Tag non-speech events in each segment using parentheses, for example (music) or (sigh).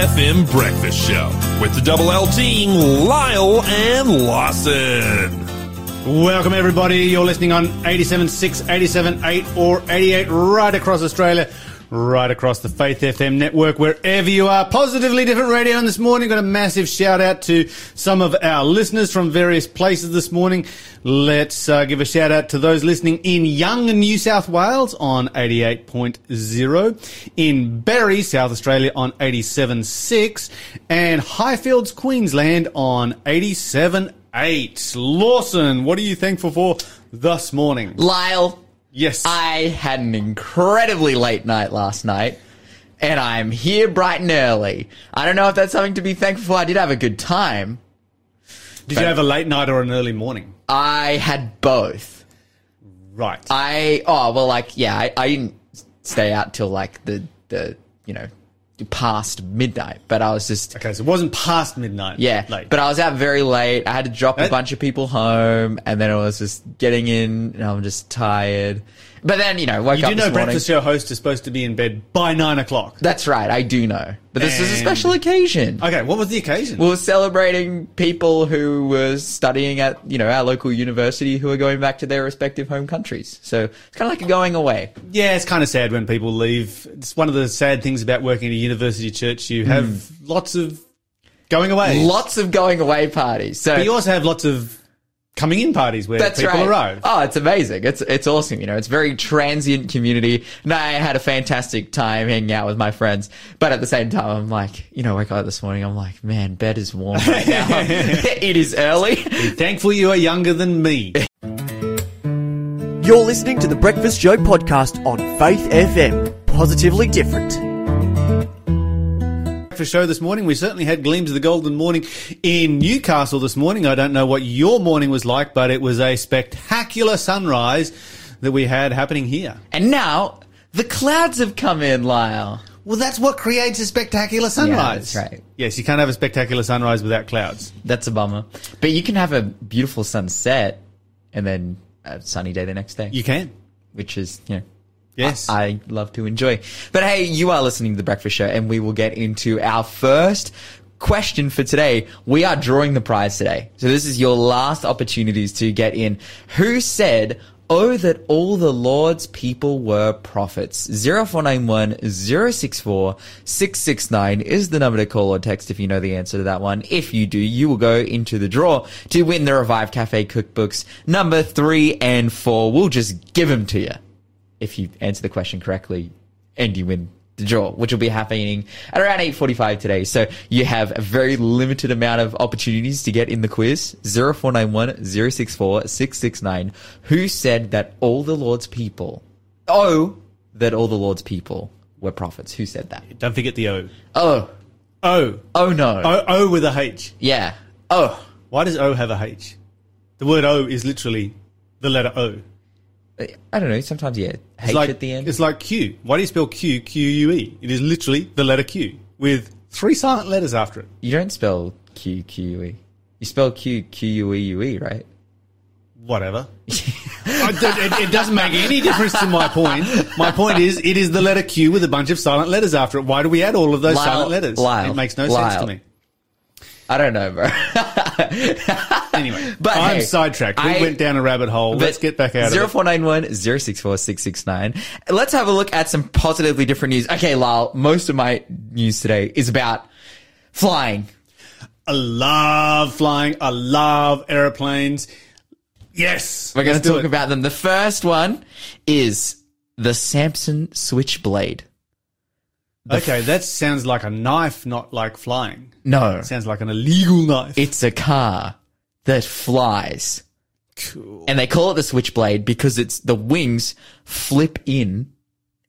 FM breakfast show with the double L team, Lyle and Lawson. Welcome, everybody. You're listening on 87.6, 87.8, or 88 right across Australia, right across the Faith FM network, wherever you are. Positively Different Radio on this morning. Got a massive shout out to some of our listeners from various places this morning. Let's uh, give a shout out to those listening in Young, New South Wales on 88.0, in Berri, South Australia on 87.6, and Highfields, Queensland on 87.8. Lawson, what are you thankful for this morning? Lyle, Yes. I had an incredibly late night last night, and I'm here bright and early. I don't know if that's something to be thankful for. I did have a good time. Did you have a late night or an early morning? I had both. Right. I oh well, like yeah, I, I didn't stay out till like the the you know past midnight, but I was just okay, so it wasn't past midnight. Yeah, Late. but I was out very late. I had to drop a bunch of people home, and then I was just getting in, and I'm just tired. But then, you know, woke you up do know morning. breakfast show host is supposed to be in bed by nine o'clock. That's right, I do know. But this is a And- special occasion. Okay, what was the occasion? We were celebrating people who were studying at, you know, our local university who are going back to their respective home countries. So it's kind of like a going away. yeah, it's kind of sad when people leave. It's one of the sad things about working at a university church. You have hmm. lots of going away. Lots of going away parties. So But you also have lots of coming in parties where That's people right. arrive. Oh, it's amazing. It's it's awesome. You know, it's very transient community. And I had a fantastic time hanging out with my friends. But at the same time, I'm like, you know, wake up this morning, I'm like, man, bed is warm right (laughs) now. (laughs) it is early. Thankful you are younger than me. You're listening to the Breakfast Show podcast on Faith FM. Positively different. For show this morning, we certainly had gleams of the golden morning in Newcastle this morning. I don't know what your morning was like, but it was a spectacular sunrise that we had happening here. And now the clouds have come in, Lyle. Well, that's what creates a spectacular sunrise. that's right. Yes, you can't have a spectacular sunrise without clouds. That's a bummer. But you can have a beautiful sunset and then a sunny day the next day, You can. which is, you know, Yes. I, I love to enjoy. But hey, you are listening to The Breakfast Show, and we will get into our first question for today. We are drawing the prize today. So this is your last opportunities to get in. Who said, Oh, that all the Lord's people were prophets. 0491 064 669 is the number to call or text if you know the answer to that one. If you do, you will go into the draw to win the Revive Cafe cookbooks number three and four. We'll just give them to you if you answer the question correctly and you win the draw, which will be happening at around 8.45 today. So you have a very limited amount of opportunities to get in the quiz. 0491 064 669. Who said that all the Lord's people, oh, that all the Lord's people were prophets? Who said that? Don't forget the O. Oh, O. oh no. O, o with a H. Yeah. Oh. Why does O have a H? The word O is literally the letter O. I don't know. Sometimes, yeah, H like, at the end. It's like Q. Why do you spell Q, Q U E? It is literally the letter Q with three silent letters after it. You don't spell Q Q U E. You spell Q Q U E U E, right? Whatever. (laughs) It, it doesn't make any difference to my point. My point is, it is the letter Q with a bunch of silent letters after it. Why do we add all of those Lyle- silent letters? Lyle, it makes no Lyle. sense to me. I don't know, bro. (laughs) Anyway, (laughs) But I'm hey, sidetracked. We I- went down a rabbit hole. Let's get back out of it. 0491 064 669. Let's have a look at some positively different news. Okay, Lyle, most of my news today is about flying. I love flying. I love aeroplanes. Yes. We're going to talk it. about them. The first one is the Samson Switchblade. Okay, that sounds like a knife, not like flying. No, Sounds like an illegal knife. it's a car that flies. cool. And they call it the Switchblade because it's the wings flip in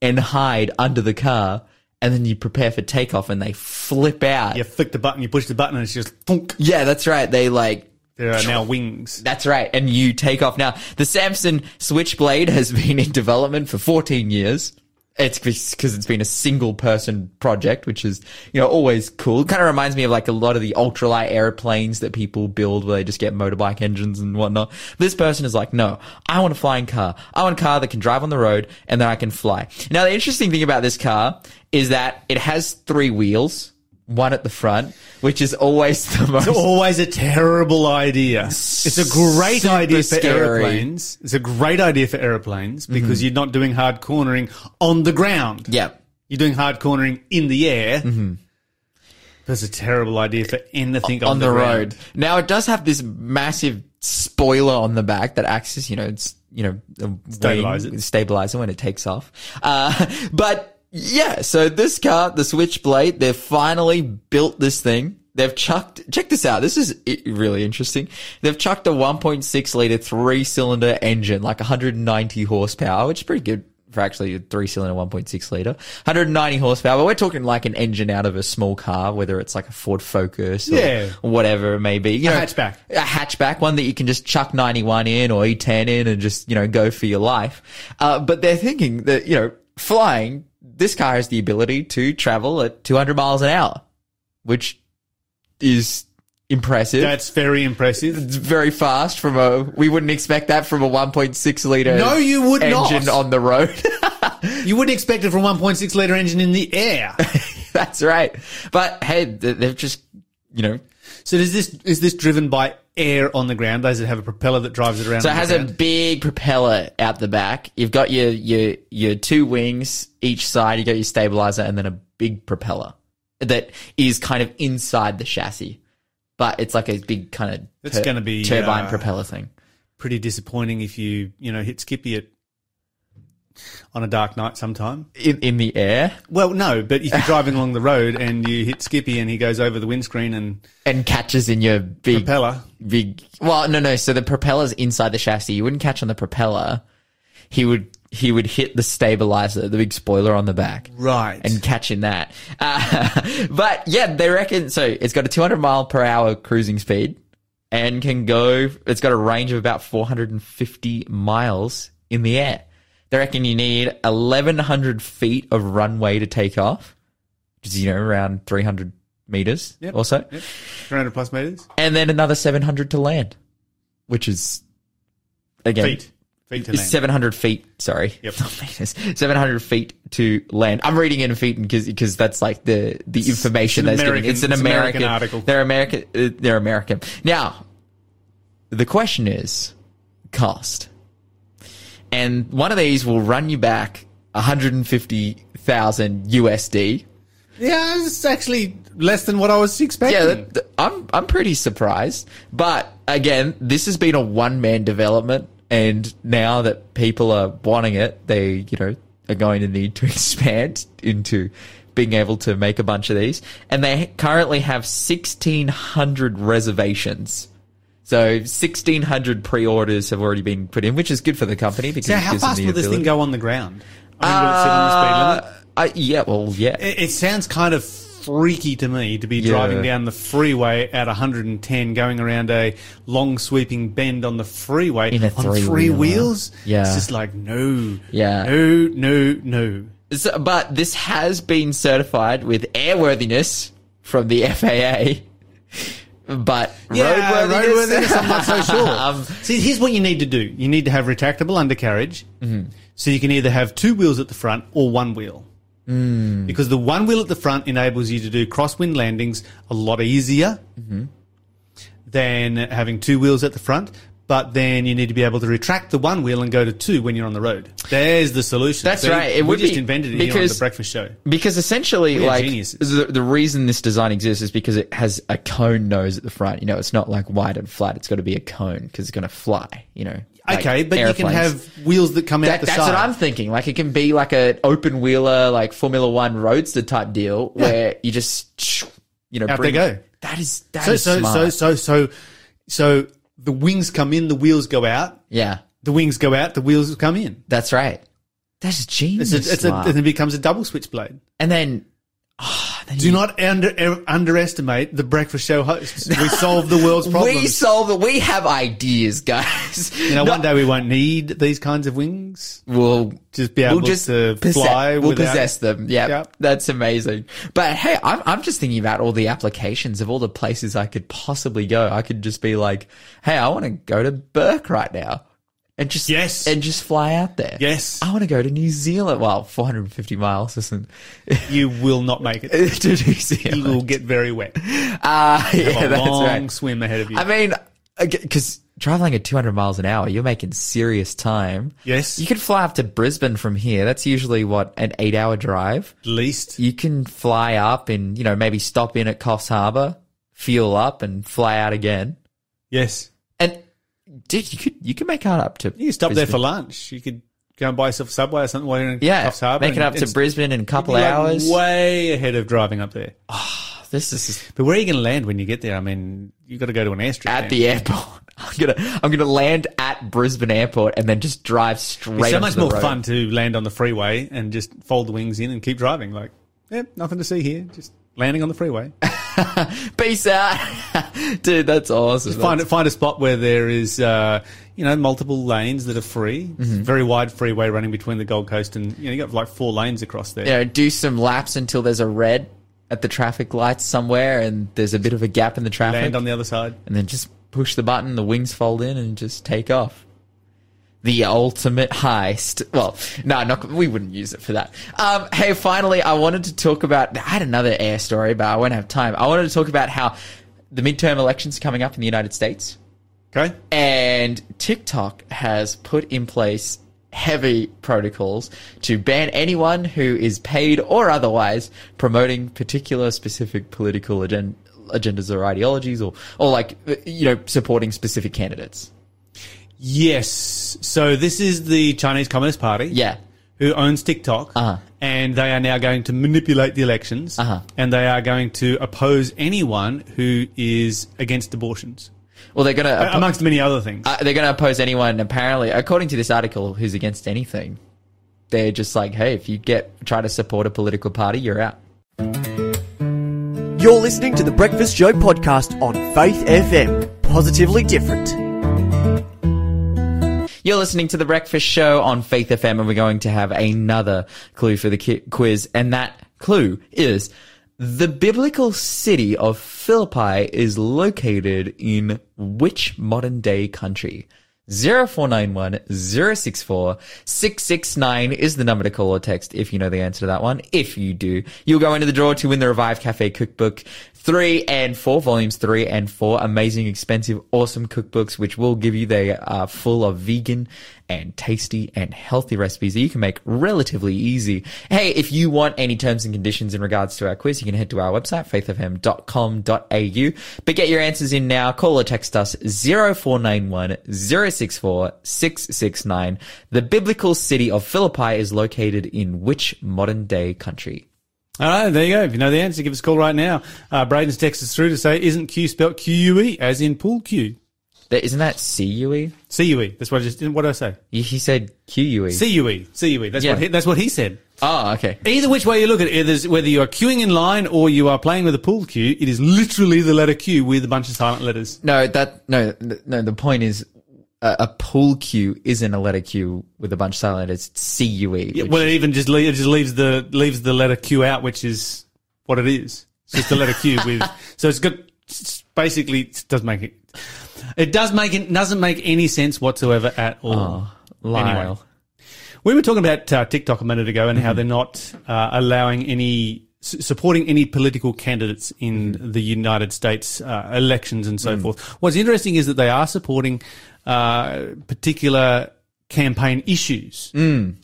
and hide under the car. And then you prepare for takeoff and they flip out. You flick the button, you push the button, and it's just thunk. Yeah, that's right. They like There are now wings. That's right. And you take off now. The Samson Switchblade has been in development for 14 years. It's because it's been a single person project, which is, you know, always cool. Kind of reminds me of like a lot of the ultralight airplanes that people build where they just get motorbike engines and whatnot. This person is like, no, I want a flying car. I want a car that can drive on the road and then I can fly. Now, the interesting thing about this car is that it has three wheels one at the front, which is always the (laughs) most. It's always a terrible idea. It's a great idea for scary. Mm-hmm. aeroplanes. It's a great idea for aeroplanes because you're not doing hard cornering on the ground. yeah. You're doing hard cornering in the air. Mm-hmm. That's a terrible idea for anything on, on the, ground. road. Now it does have this massive spoiler on the back that acts as, you know, it's, you know, a Stabilize wing- it. stabilizer when it takes off. Uh, (laughs) but yeah, so this car, the Switchblade, they've finally built this thing. They've chucked, check this out. This is really interesting. They've chucked a 1.6 liter three cylinder engine, like 190 horsepower, which is pretty good for actually a three cylinder 1.6 liter. 190 horsepower, but we're talking like an engine out of a small car, whether it's like a Ford Focus or Yeah. whatever it may be. You A know, hatchback. A hatchback, one that you can just chuck 91 in or E10 in and just, you know, go for your life. Uh, but they're thinking that, you know, flying, this car has the ability to travel at 200 miles an hour, which is impressive. That's very impressive. it's very fast from a, we wouldn't expect that from a 1.6 liter No, you would engine not. on the road. (laughs) You wouldn't expect it from 1.6 litre engine in the air. (laughs) That's right. But hey, they've just, you know, so is this is this driven by air on the ground? Does it have a propeller that drives it around? So it has a big propeller out the back. You've got your your your two wings each side. You got your stabilizer and then a big propeller that is kind of inside the chassis, but it's like a big kind of That's gonna be, turbine uh, propeller thing. pretty disappointing if you you know hit Skippy at on a dark night sometime. In in the air Well, no, but if you're driving along the road and you hit Skippy and he goes over the windscreen and and catches in your big propeller, big. Well, no, no. So the propeller's inside the chassis. You wouldn't catch on the propeller. He would he would hit the stabilizer, the big spoiler on the back. right? and catching that. (laughs) Uh, but yeah, they reckon so. It's got a 200 mile per hour cruising speed and can go. It's got a range of about 450 miles in the air. They reckon you need 1100 feet of runway to take off, which is you know around 300 meters Yep. or so, Yep. 300 plus meters, and then another 700 to land, which is again feet, feet to land. 700 feet, sorry. Yep. Not meters. 700 feet to land. I'm reading in feet because because that's like the the information that's getting. It's an American, American article. They're American. Uh, they're American. Now, the question is cost, and one of these will run you back 150,000 USD. yeah, it's actually less than what I was expecting. Yeah, I'm I'm pretty surprised. But again, this has been a one man development, and now that people are wanting it, they you know are going to need to (laughs) expand into being able to make a bunch of these. And they currently have 1,600 reservations. So 1,600 pre-orders have already been put in, which is good for the company because so how fast will this thing go on the ground? I mean, will it sit on the speed limit? Uh, uh, yeah, well, yeah. It, it sounds kind of freaky to me to be driving down the freeway at 110, going around a long sweeping bend on the freeway In a on three three-wheeler. wheels. Yeah. it's just like no, Yeah. no, no, no. So, but this has been certified with airworthiness from the FAA. But Yeah, roadworthiness, roadworthiness, I'm not so sure. (laughs) Um, See, here's what you need to do. You need to have retractable undercarriage, Mm-hmm. so you can either have two wheels at the front or one wheel. Mm. Because the one wheel at the front enables you to do crosswind landings a lot easier Mm-hmm. than having two wheels at the front. But then you need to be able to retract the one wheel and go to two when you're on the road. There's the solution. That's right. It we just be- invented it here on because- the breakfast show. because essentially, like the, the reason this design exists is because it has a cone nose at the front. You know, it's not like wide and flat. It's got to be a cone because it's going to fly. You know. like Okay, but you can have wheels that come out That, the that's side. what I'm thinking. Like it can be like an open wheeler, like Formula One roadster type deal, where you just, you know, Out bring, they go. That is that so, is so, smart. so, so, so, so the wings come in, the wheels go out. yeah, The wings go out, the wheels come in. that's right. That's genius. It's a, it's a, and it becomes a double switchblade. and then, oh, Do you- not under, er, underestimate the breakfast show hosts. We solve the world's (laughs) problems. we solve it. We have ideas, guys. (laughs) you know, one day we won't need these kinds of wings. we'll Just be able we'll just to possess, fly We'll without- possess them. Yeah, Yep. that's amazing. But hey, I'm I'm just thinking about all the applications of all the places I could possibly go. I could just be like, hey, I want to go to Bourke right now. And just Yes. and just fly out there. Yes. I want to go to New Zealand. Well, 450 miles isn't (laughs) You will not make it. (laughs) to New Zealand. You will get very wet. (laughs) Uh, yeah, that's long right. swim ahead of you. I mean, because traveling at 200 miles an hour, you're making serious time. Yes. You could fly up to Brisbane from here. That's usually what an eight hour drive. At least. You can fly up and, you know, maybe stop in at Coffs Harbour, fuel up and fly out again. Yes. And dude, you could, you can make out up to. You stop there for lunch. You could go and buy yourself a subway or something while you're in Yeah. Coffs Harbour. Make it and- up to and Brisbane in a couple like, hours. Way ahead of driving up there. Oh, This is But where are you going to land when you get there? I mean, you got to go to an airstrip. at the airport. (laughs) I'm gonna, I'm gonna land at Brisbane Airport and then just drive straight. It's so much more road. fun to land on the freeway and just fold the wings in and keep driving. Like, yeah, nothing to see here. Just landing on the freeway. (laughs) (laughs) Peace out, (laughs) dude. That's awesome. find find a spot where there is, uh, you know, multiple lanes that are free. Mm-hmm. Very wide freeway running between the Gold Coast and you know you got like four lanes across there. know, do some laps until there's a red at the traffic lights somewhere and there's a bit of a gap in the traffic. Land on the other side. and then just push the button, the wings fold in and just take off. The ultimate heist. Well, no, not, we wouldn't use it for that. Um, hey, finally, I wanted to talk about, I had another air story, but I won't have time. I wanted to talk about how the midterm elections are coming up in the United States. Okay. And TikTok has put in place heavy protocols to ban anyone who is paid or otherwise promoting particular specific political agen- agendas or ideologies or, or like, uh, you know, supporting specific candidates. Yes. So this is the Chinese Communist Party. Yeah. Who owns TikTok. Uh-huh. And they are now going to manipulate the elections. Uh-huh. And they are going to oppose anyone who is against abortions. Well, they're going to, amongst many other things. uh, they're going to oppose anyone apparently, according to this article, who's against anything. They're just like, hey, if you get, try to support a political party, you're out. You're listening to the Breakfast Show podcast on Faith FM. Positively different. You're listening to the Breakfast Show on Faith FM, and we're going to have another clue for the quiz, and that clue is the biblical city of Philippi is located in which modern day country? 0491 064 669 is the number to call or text if you know the answer to that one. If you do, you'll go into the draw to win the Revive Cafe cookbook. Three and four, volumes three and four, amazing, expensive, awesome cookbooks, which will give you, they are full of vegan and tasty and healthy recipes that you can make relatively easy. Hey, if you want any terms and conditions in regards to our quiz, you can head to our website, faithfm.com.au. But get your answers in now. Call or text us 0491 064 669. The biblical city of Philippi is located in which modern day country? All right, there you go. If you know the answer, give us a call right now. Uh, Braden's text us through to say, isn't Q spelled Q-U-E, as in pool Q? There- Isn't that C-U-E? C-U-E. That's what I just, what did I say? He he said Q-U-E. C-U-E. C-U-E. That's Yeah. what he, that's what he said. oh, okay. Either which way you look at it, either whether you are queuing in line or you are playing with a pool cue, it is literally the letter Q with a bunch of silent letters. No, that no, th- no. The point is, a, a pool cue isn't a letter Q with a bunch of silent letters. It's C U E. Yeah, well, it even just, le- it just leaves the leaves the letter Q out, which is what it is. It's just the letter Q (laughs) with. So it's got it's basically it does make it. It does make it doesn't make any sense whatsoever at all. Oh, Lyle. We were talking about uh, TikTok a minute ago and Mm-hmm. how they're not uh, allowing any supporting any political candidates in Mm-hmm. the United States uh, elections and Mm. so forth. What's interesting is that they are supporting uh, particular campaign issues. Mm.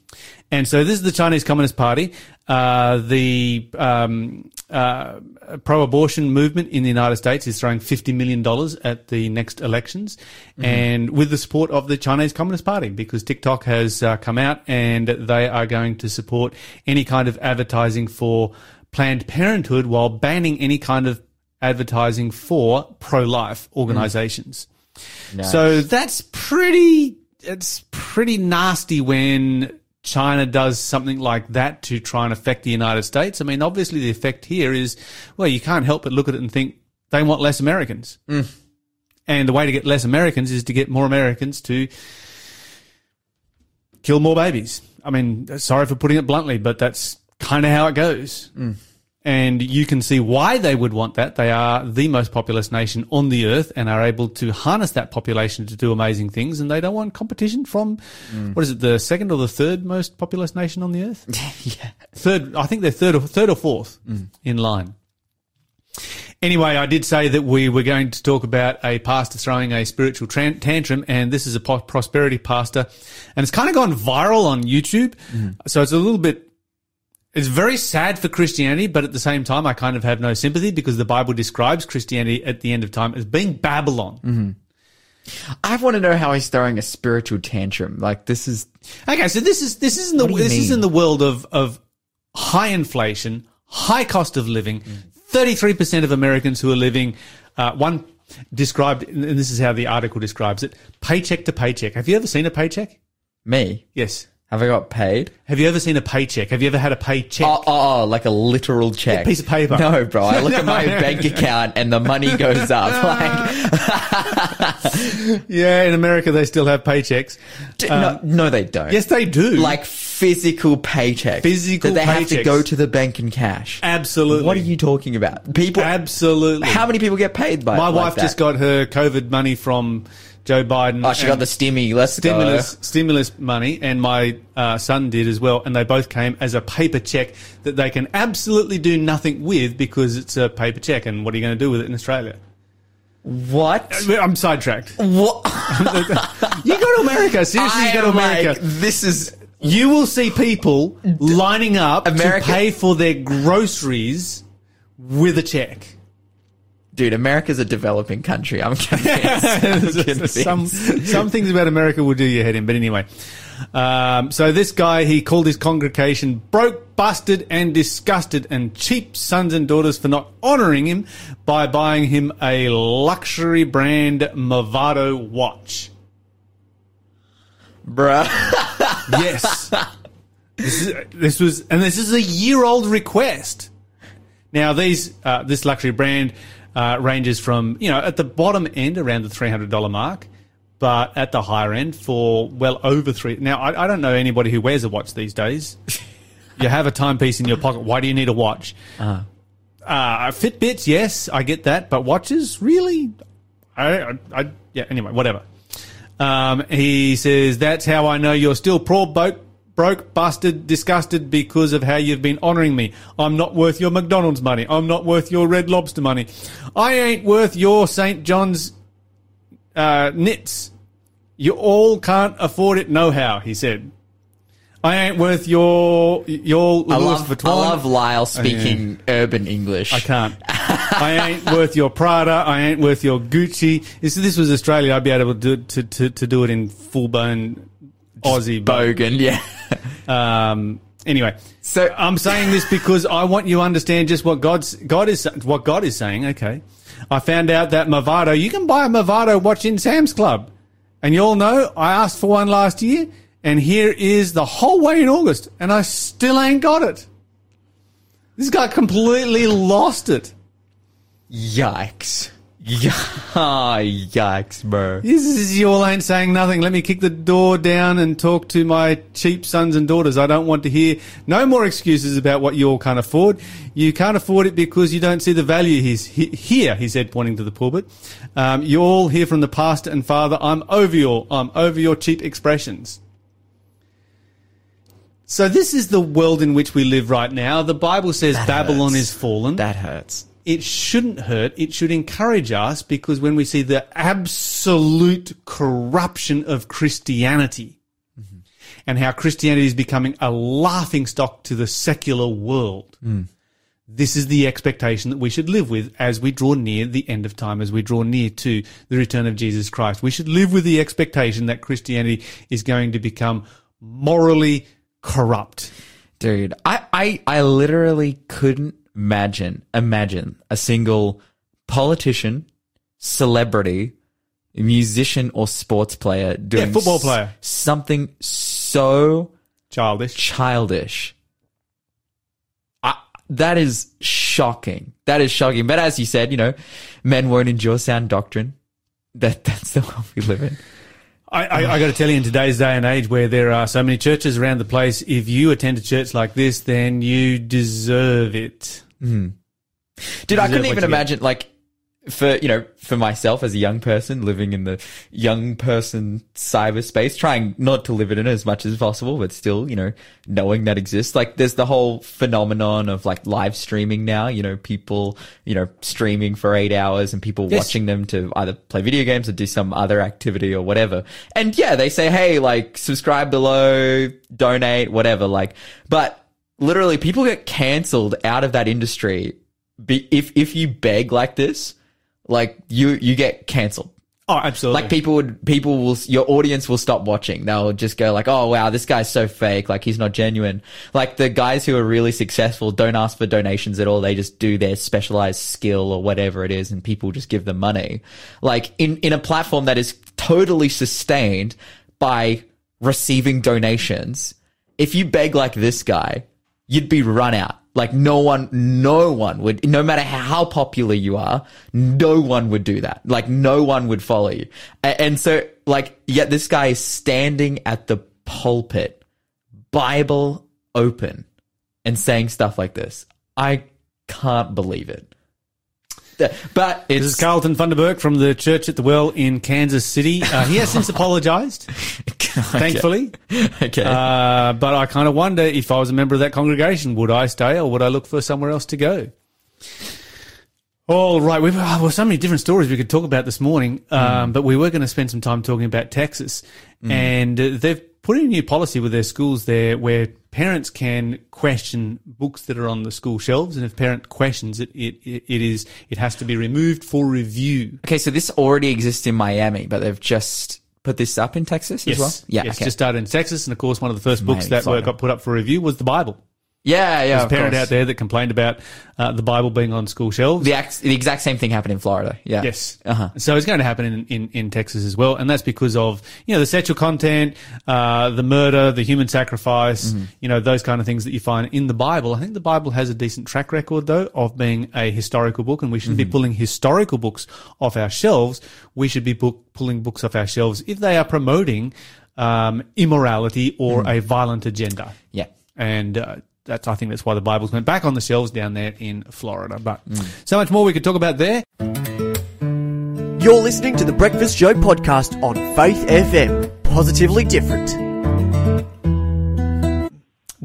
And so this is the Chinese Communist Party, uh, the um, uh, pro-abortion movement in the United States is throwing fifty million dollars at the next elections, and with the support of the Chinese Communist Party, because TikTok has uh, come out and they are going to support any kind of advertising for Planned Parenthood while banning any kind of advertising for pro-life hmm. organizations. So that's pretty. It's pretty nasty when China does something like that to try and affect the United States. I mean, obviously the effect here is, well, you can't help but look at it and think they want less Americans, hmm. and the way to get less Americans is to get more Americans to kill more babies. I mean, sorry for putting it bluntly, but that's kind of how it goes. Hmm. And you can see why they would want that. They are the most populous nation on the earth and are able to harness that population to do amazing things. And they don't want competition from, mm. what is it, the second or the third most populous nation on the earth? (laughs) yeah. third. I think they're third or third or fourth mm. in line. Anyway, I did say that we were going to talk about a pastor throwing a spiritual tran- tantrum, and this is a po- prosperity pastor, and it's kind of gone viral on YouTube. Mm. So it's a little bit. It's very sad for Christianity, but at the same time, I kind of have no sympathy because the Bible describes Christianity at the end of time as being Babylon. I want to know how he's throwing a spiritual tantrum. Like this is Okay, so this is this is in the What do you this is mean? in the world of of high inflation, high cost of living. Thirty three percent of Americans who are living uh, one described, and this is how the article describes it: paycheck to paycheck. Have you ever seen a paycheck? me. Yes. Have I got paid? Have you ever seen a paycheck? Have you ever had a paycheck? Oh, oh, oh, like a literal check. piece of paper. No, bro. I (laughs) look at my No. bank account and the money goes up. (laughs) Like, (laughs) Yeah, in America they still have paychecks. d- no, um, no, they don't. Yes, they do. like physical paychecks. Physical that they have to go to the bank and cash. absolutely. What are you talking about? People. Absolutely. How many people get paid by? My like wife that? just got her COVID money from Joe Biden. Oh, she got the stimmy. Let's stimulus stimulus money, and my uh, son did as well, and they both came as a paper check that they can absolutely do nothing with because it's a paper check. And what are you going to do with it in Australia? What? I'm sidetracked. (laughs) What? You go to America. Seriously, you go to America. like, this is you will see people lining up America- to pay for their groceries with a check. Dude. America's a developing country. I'm convinced. (laughs) I'm convinced. some some things about America will do your head in. But anyway, um, so this guy he called his congregation broke, busted, and disgusted, and cheap sons and daughters for not honouring him by buying him a luxury brand Movado watch. bruh. (laughs) Yes, this, is, this was, and this is a year old request. Now these uh, this luxury brand uh, ranges from you know at the bottom end around the three hundred dollar mark, but at the higher end for well over three. Now I, I don't know anybody who wears a watch these days. (laughs) you have a timepiece in your pocket. Why do you need a watch? Uh, Fitbits, yes, I get that, but watches, really? I, I, I yeah. Anyway, whatever. Um, he says that's how I know you're still poor, broke, broke, busted, disgusted because of how you've been honouring me. I'm not worth your McDonald's money. I'm not worth your Red Lobster money. I ain't worth your St. John's uh, knits. You all can't afford it, no how. He said. I ain't worth your your I Louis love, Vuitton. I love Lyle speaking urban English. I can't. I ain't worth your Prada. I ain't worth your Gucci. If this was Australia, I'd be able to do, to, to, to do it in full blown Aussie. Bogan, yeah. (laughs) um, anyway, So- I'm saying this because I want you to understand just what God's God is what God is saying. Okay, I found out that Movado you can buy a Movado watch in Sam's Club, and you all know I asked for one last year, and here is the whole way in August, and I still ain't got it. This guy completely lost it. Yikes. Yikes, bro. This is you all ain't saying nothing. Let me kick the door down and talk to my cheap sons and daughters. I don't want to hear no more excuses about what you all can't afford. You can't afford it because you don't see the value he's he, here, he said, pointing to the pulpit. Um, you all hear from the pastor and father, I'm over your, I'm over your cheap expressions. So this is the world in which we live right now. The Bible says That Babylon hurts. is fallen That hurts. It shouldn't hurt. It should encourage us because when we see the absolute corruption of Christianity mm-hmm. and how Christianity is becoming a laughing stock to the secular world, mm. this is the expectation that we should live with as we draw near the end of time, as we draw near to the return of Jesus Christ. We should live with the expectation that Christianity is going to become morally corrupt. Dude, I, I, I literally couldn't imagine, imagine a single politician, celebrity, musician or sports player doing football s- player. something so Childish. childish. I, that is shocking. That is shocking. But as you said, you know, men won't endure sound doctrine. That that's the world we live in. I, I, I got to tell you, in today's day and age where there are so many churches around the place, if you attend a church like this, then you deserve it. Hmm. Dude, I couldn't even imagine like for you know for myself as a young person living in the young person cyberspace, trying not to live it in as much as possible, but still you know knowing that exists. Like there's the whole phenomenon of like live streaming now. You know, people you know streaming for eight hours and people Yes. watching them to either play video games or do some other activity or whatever. And yeah, they say, hey, like subscribe below, donate, whatever. Like, but literally people get cancelled out of that industry if if you beg like this, like you you get cancelled. Oh, absolutely. Like people would people will your audience will stop watching. They'll just go like, "Oh wow, this guy's so fake. Like he's not genuine." Like the guys who are really successful don't ask for donations at all. They just do their specialized skill or whatever it is and people just give them money. Like in in a platform that is totally sustained by receiving donations, if you beg like this guy, you'd be run out. Like no one, no one would, no matter how popular you are, no one would do that. Like no one would follow you. And so like, yet this guy is standing at the pulpit, Bible open and saying stuff like this. I can't believe it. But it's, This is Carlton Funderburke from the Church at the Well in Kansas City. Uh, he has since (laughs) apologized, thankfully. okay. Uh, but I kind of wonder if I was a member of that congregation, would I stay or would I look for somewhere else to go? All right, we've oh, well, so many different stories we could talk about this morning, um, but we were going to spend some time talking about Texas, and uh, they've put in a new policy with their schools there where parents can question books that are on the school shelves, and if parent questions it, it, it, is it has to be removed for review. okay. So this already exists in Miami, but they've just put this up in Texas as well. Yeah. yes, okay. just started in Texas, and of course, one of the first books Miami, that were, got put up for review was the Bible. Yeah. Yeah. There's a parent course. out there that complained about uh, the Bible being on school shelves. The, ex- the exact same thing happened in Florida. Yeah. Yes. Uh-huh. So it's going to happen in, in, in Texas as well. And that's because of, you know, the sexual content, uh, the murder, the human sacrifice, Mm-hmm. you know, those kind of things that you find in the Bible. I think the Bible has a decent track record though of being a historical book and we shouldn't Mm-hmm. be pulling historical books off our shelves. We should be book, pulling books off our shelves if they are promoting, um, immorality or Mm-hmm. a violent agenda. Yeah. And, uh, that's, I think that's why the Bibles went back on the shelves down there in Florida. But Mm. so much more we could talk about there. You're listening to the Breakfast Show podcast on Faith FM. Positively different.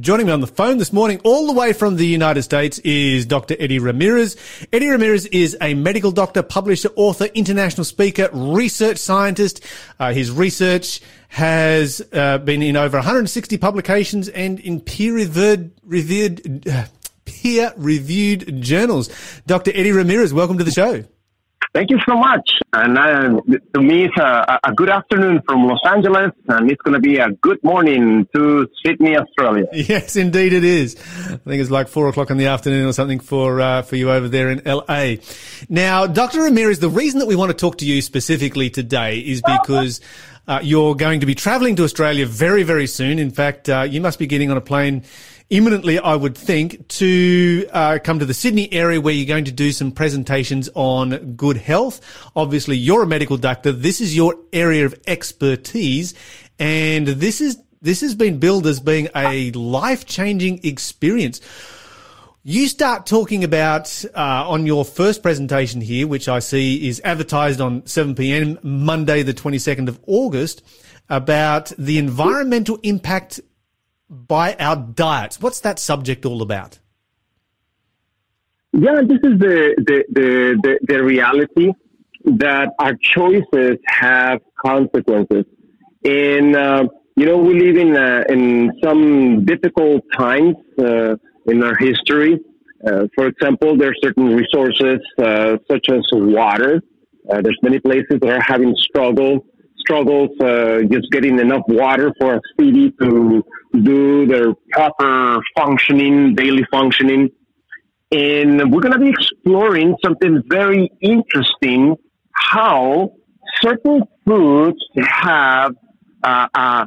Joining me on the phone this morning, all the way from the United States, is Dr. Eddie Ramirez. Eddie Ramirez is a medical doctor, publisher, author, international speaker, research scientist. Uh, his research has uh, been in over 160 publications and in peer-reviewed, revered, uh, peer-reviewed journals. Dr. Eddie Ramirez, welcome to the show. Thank you so much. And uh, to me, it's a, a good afternoon from Los Angeles, and it's going to be a good morning to Sydney, Australia. (laughs) Yes, indeed it is. I think it's like four o'clock in the afternoon or something for uh, for you over there in LA. Now, Dr. Ramirez, the reason that we want to talk to you specifically today is because uh, you're going to be traveling to Australia very, very soon. In fact, uh, you must be getting on a plane imminently, I would think, to uh, come to the Sydney area where you're going to do some presentations on good health. Obviously, you're a medical doctor. This is your area of expertise, and this is this has been billed as being a life changing experience. You start talking about uh, on your first presentation here, which I see is advertised on 7 p.m. Monday, the 22nd of August, about the environmental impact by our diets. What's that subject all about? Yeah, this is the, the, the, the, the reality that our choices have consequences. And, uh, you know, we live in, uh, in some difficult times uh, in our history. Uh, for example, there are certain resources uh, such as water. Uh, there's many places that are having struggle, struggles uh, just getting enough water for a city to do their proper functioning, daily functioning. And we're going to be exploring something very interesting how certain foods have uh, uh,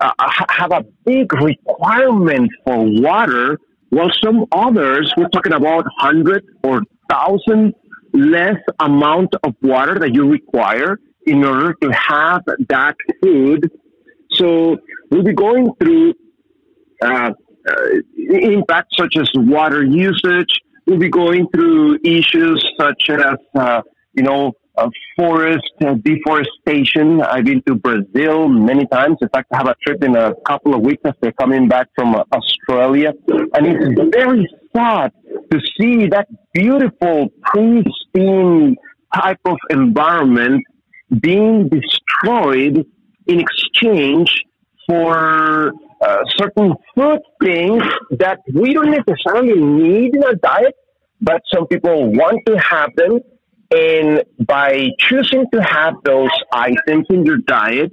uh, have a big requirement for water while some others we're talking about 100 or 1000 less amount of water that you require in order to have that food so we'll be going through uh, uh, impacts such as water usage, we'll be going through issues such as, uh, you know, forest deforestation. I've been to Brazil many times. In fact, I have a trip in a couple of weeks after coming back from Australia. And it's very sad to see that beautiful, pristine type of environment being destroyed in exchange for uh, certain food things that we don't necessarily need in our diet, but some people want to have them. And by choosing to have those items in your diet,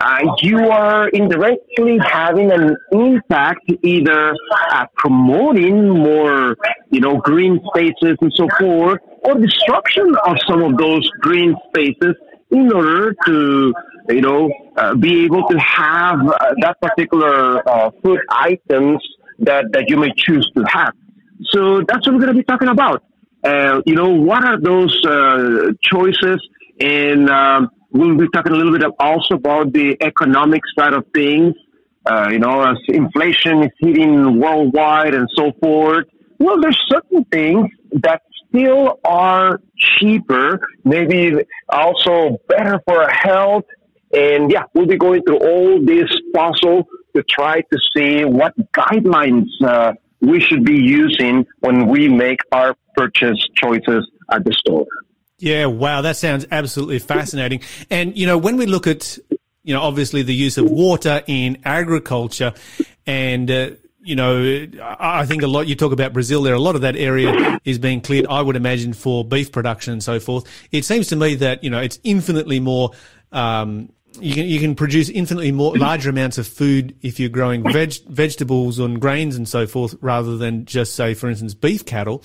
uh, you are indirectly having an impact either uh, promoting more, you know, green spaces and so forth, or destruction of some of those green spaces in order to, you know, uh, be able to have uh, that particular uh, food items that, that you may choose to have. So that's what we're going to be talking about. Uh, you know, what are those uh, choices? And um, we'll be talking a little bit also about the economic side of things. You know, as inflation is hitting worldwide and so forth. Well, there's certain things that still are cheaper, maybe also better for our health. And yeah, we'll be going through all this puzzle to try to see what guidelines uh, we should be using when we make our purchase choices at the store. Yeah, wow, that sounds absolutely fascinating. And, you know, when we look at, you know, obviously the use of water in agriculture and, uh, you know, I think a lot, you talk about Brazil there, a lot of that area is being cleared, I would imagine, for beef production and so forth. It seems to me that, you know, it's infinitely more, um, you can you can produce infinitely more larger amounts of food if you're growing veg, vegetables and grains and so forth, rather than just say, for instance, beef cattle.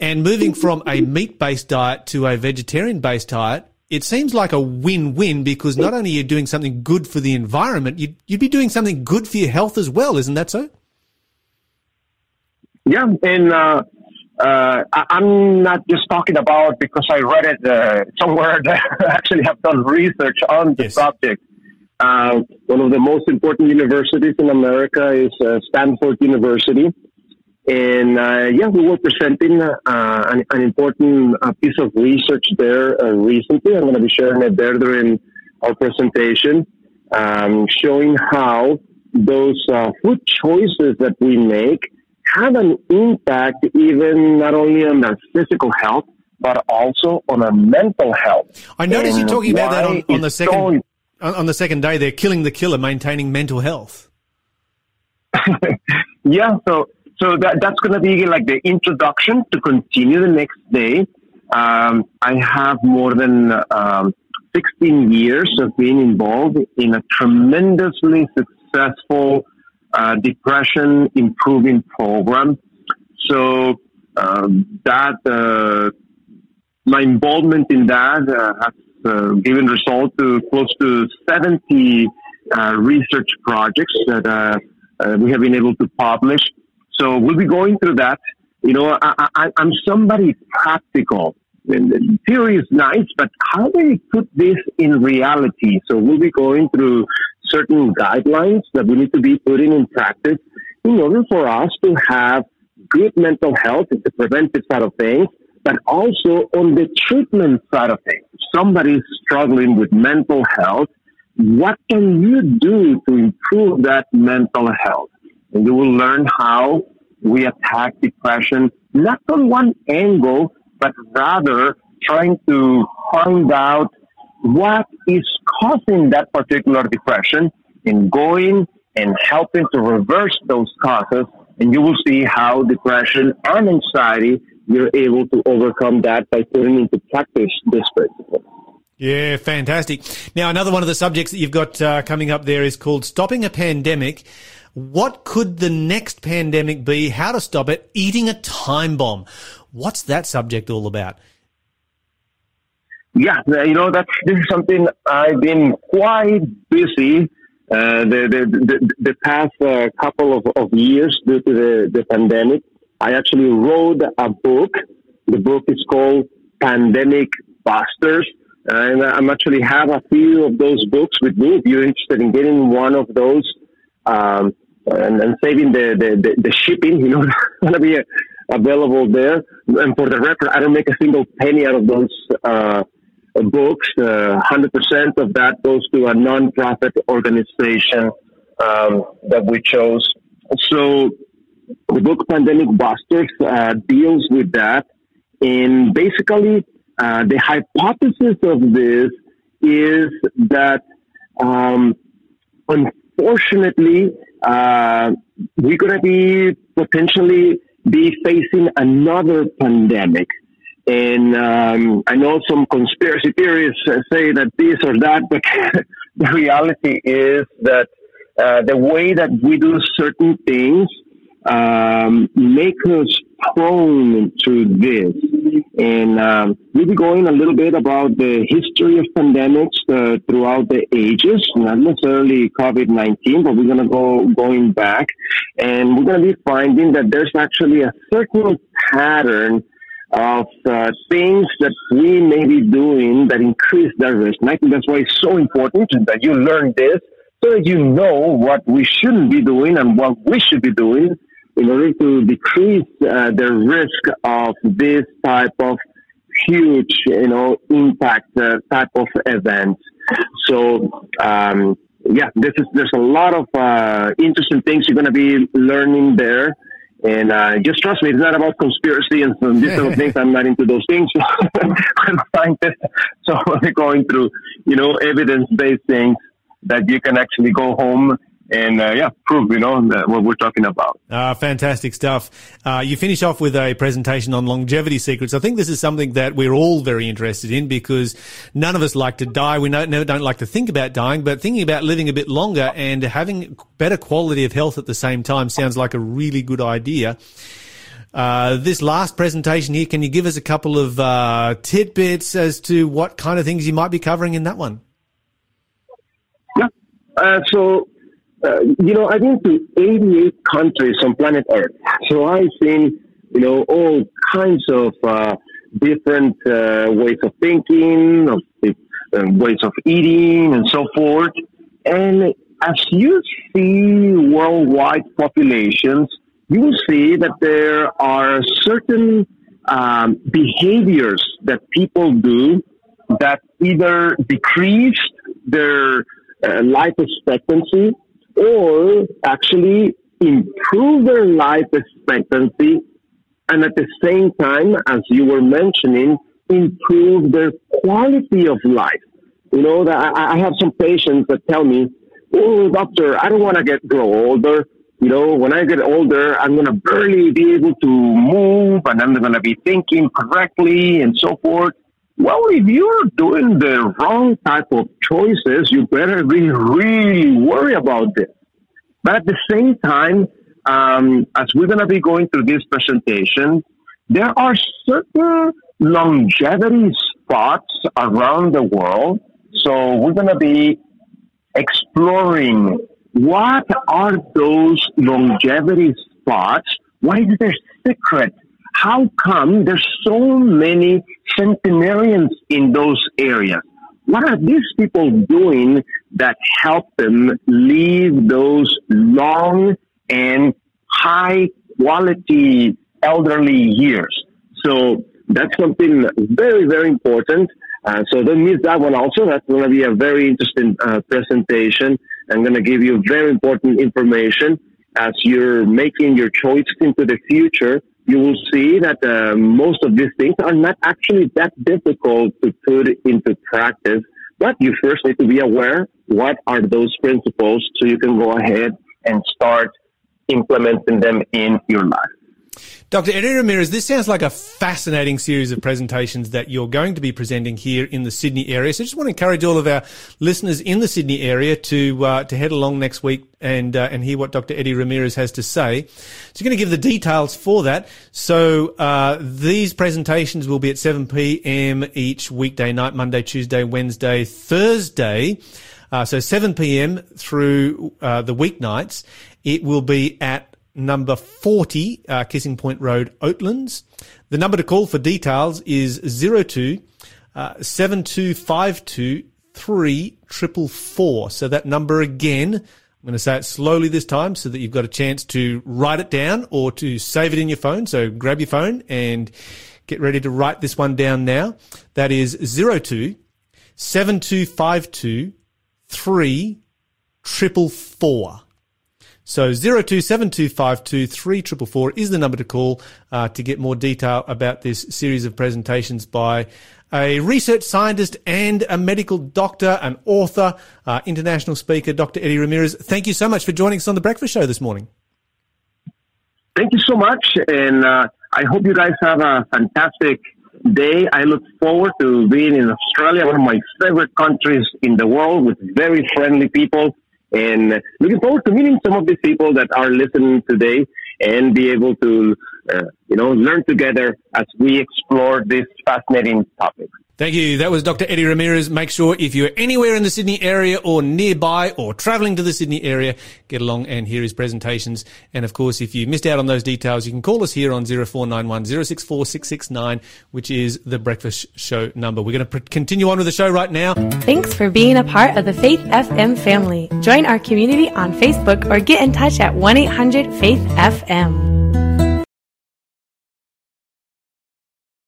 And moving from a meat based diet to a vegetarian based diet, it seems like a win win because not only are you doing something good for the environment, you'd, you'd be doing something good for your health as well, isn't that so? Yeah, and uh, uh, I, am not just talking about because I read it uh, somewhere (laughs) that I actually have done research on the yes. subject. Uh, one of the most important universities in America is uh, Stanford University. And uh, yeah, we were presenting uh, an, an, important piece of research there recently. I'm going to be sharing it there during our presentation, um, showing how those food choices that we make have an impact even not only on their physical health, but also on our mental health. I noticed you talking about that on, on the second so, on the second day. They're killing the killer, maintaining mental health. (laughs) yeah, so so that that's going to be like the introduction to continue the next day. Um, I have more than um, 16 years of being involved in a tremendously successful uh, depression improving program. So um, that uh, my involvement in that uh, has uh, given result to close to 70 uh, research projects that we have been able to publish. So we'll be going through that. You know, I, am somebody practical. And theory is nice, but how do we put this in reality? So we'll be going through certain guidelines that we need to be putting in practice in order for us to have good mental health, in the preventive side of things, but also on the treatment side of things. If somebody's struggling with mental health, what can you do to improve that mental health? And you will learn how we attack depression, not from one angle, but rather trying to find out what is causing that particular depression and going and helping to reverse those causes. And you will see how depression and anxiety, you're able to overcome that by putting into practice this principle. Yeah, fantastic. Now, another one of the subjects that you've got uh, coming up there is called Stopping a Pandemic. What could the next pandemic be? How to stop it? Eating a time bomb. What's that subject all about? yeah, you know, that's, this is something I've been quite busy uh, the, the, the, the, past uh, couple of, of years due to the, the pandemic. I actually wrote a book. The book is called Pandemic Busters. And I'm actually have a few of those books with me. If you're interested in getting one of those, um, and, and saving the, the, the, the, shipping, you know, (laughs) going to be available there. And for the record, I don't make a single penny out of those uh, books. Uh, 100% of that goes to a nonprofit organization um, that we chose. So the book Pandemic Busters uh, deals with that. And basically, uh, the hypothesis of this is that um, unfortunately, uh, we're going to be potentially be facing another pandemic. And um, I know some conspiracy theorists say that this or that, but (laughs) the reality is that uh, the way that we do certain things um, make us prone to this. And um, we'll be going a little bit about the history of pandemics uh, throughout the ages, not necessarily COVID 19, but we're going to go going back. And we're going to be finding that there's actually a certain pattern of uh, things that we may be doing that increase that risk. And I think that's why it's so important that you learn this so that you know what we shouldn't be doing and what we should be doing in order to decrease uh, the risk of this type of huge, you know, impact uh, type of event. So, um, yeah, this is there's a lot of uh, interesting things you're going to be learning there. And uh, just trust me, it's not about conspiracy and some of (laughs) things. I'm not into those things. (laughs) I'm a scientist, so (laughs) we're going through, you know, evidence-based things that you can actually go home and uh, yeah, prove you know what we're talking about. Uh, fantastic stuff. Uh, you finish off with a presentation on longevity secrets. I think this is something that we're all very interested in because none of us like to die. We don't, never don't like to think about dying, but thinking about living a bit longer and having better quality of health at the same time sounds like a really good idea. Uh, this last presentation here, can you give us a couple of uh, tidbits as to what kind of things you might be covering in that one? Yeah. Uh, so uh, you know, I've been to 88 countries on planet Earth. So I've seen, you know, all kinds of uh, different uh, ways of thinking, of uh, ways of eating, and so forth. And as you see worldwide populations, you will see that there are certain um, behaviors that people do that either decrease their uh, life expectancy or actually improve their life expectancy and at the same time, as you were mentioning, improve their quality of life. You know, that I, have some patients that tell me, "Oh, doctor, I don't want to get grow older. You know, when I get older, I'm going to barely be able to move, and I'm going to be thinking correctly, and so forth." Well, if you're doing the wrong type of choices, you better be really worry about this. But at the same time, um, as we're going to be going through this presentation, there are certain longevity spots around the world. So we're going to be exploring what are those longevity spots? What is their secret? How come there's so many centenarians in those areas? What are these people doing that help them live those long and high quality elderly years? So that's something very, very important. Uh, so don't miss that one also. That's going to be a very interesting uh, presentation. I'm going to give you very important information as you're making your choices into the future you will see that uh, most of these things are not actually that difficult to put into practice. But you first need to be aware what are those principles so you can go ahead and start implementing them in your life. Dr. Eddie Ramirez, this sounds like a fascinating series of presentations that you're going to be presenting here in the Sydney area. So I just want to encourage all of our listeners in the Sydney area to uh, to head along next week and uh, and hear what Dr. Eddie Ramirez has to say. So you're going to give the details for that. So uh, these presentations will be at 7 p.m. each weekday night, Monday, Tuesday, Wednesday, Thursday. Uh, so 7 p.m. through uh, the weeknights. It will be at number 40, uh, Kissing Point Road, Oatlands. The number to call for details is 02 uh, 7252 So that number again, I'm going to say it slowly this time so that you've got a chance to write it down or to save it in your phone. So grab your phone and get ready to write this one down now. That is 02 7252 3 triple four. So 0272523444 is the number to call uh, to get more detail about this series of presentations by a research scientist and a medical doctor, an author, uh, international speaker, Dr. Eddie Ramirez. Thank you so much for joining us on the Breakfast Show this morning. Thank you so much, and uh, I hope you guys have a fantastic day. I look forward to being in Australia, one of my favorite countries in the world, with very friendly people and looking forward to meeting some of these people that are listening today and be able to, uh, you know, learn together as we explore this fascinating topic. Thank you. That was Dr. Eddie Ramirez. Make sure if you're anywhere in the Sydney area or nearby or traveling to the Sydney area, get along and hear his presentations. And of course, if you missed out on those details, you can call us here on 0491 064 669, which is the breakfast show number. We're going to pr- continue on with the show right now. Thanks for being a part of the Faith FM family. Join our community on Facebook or get in touch at 1 800 Faith FM.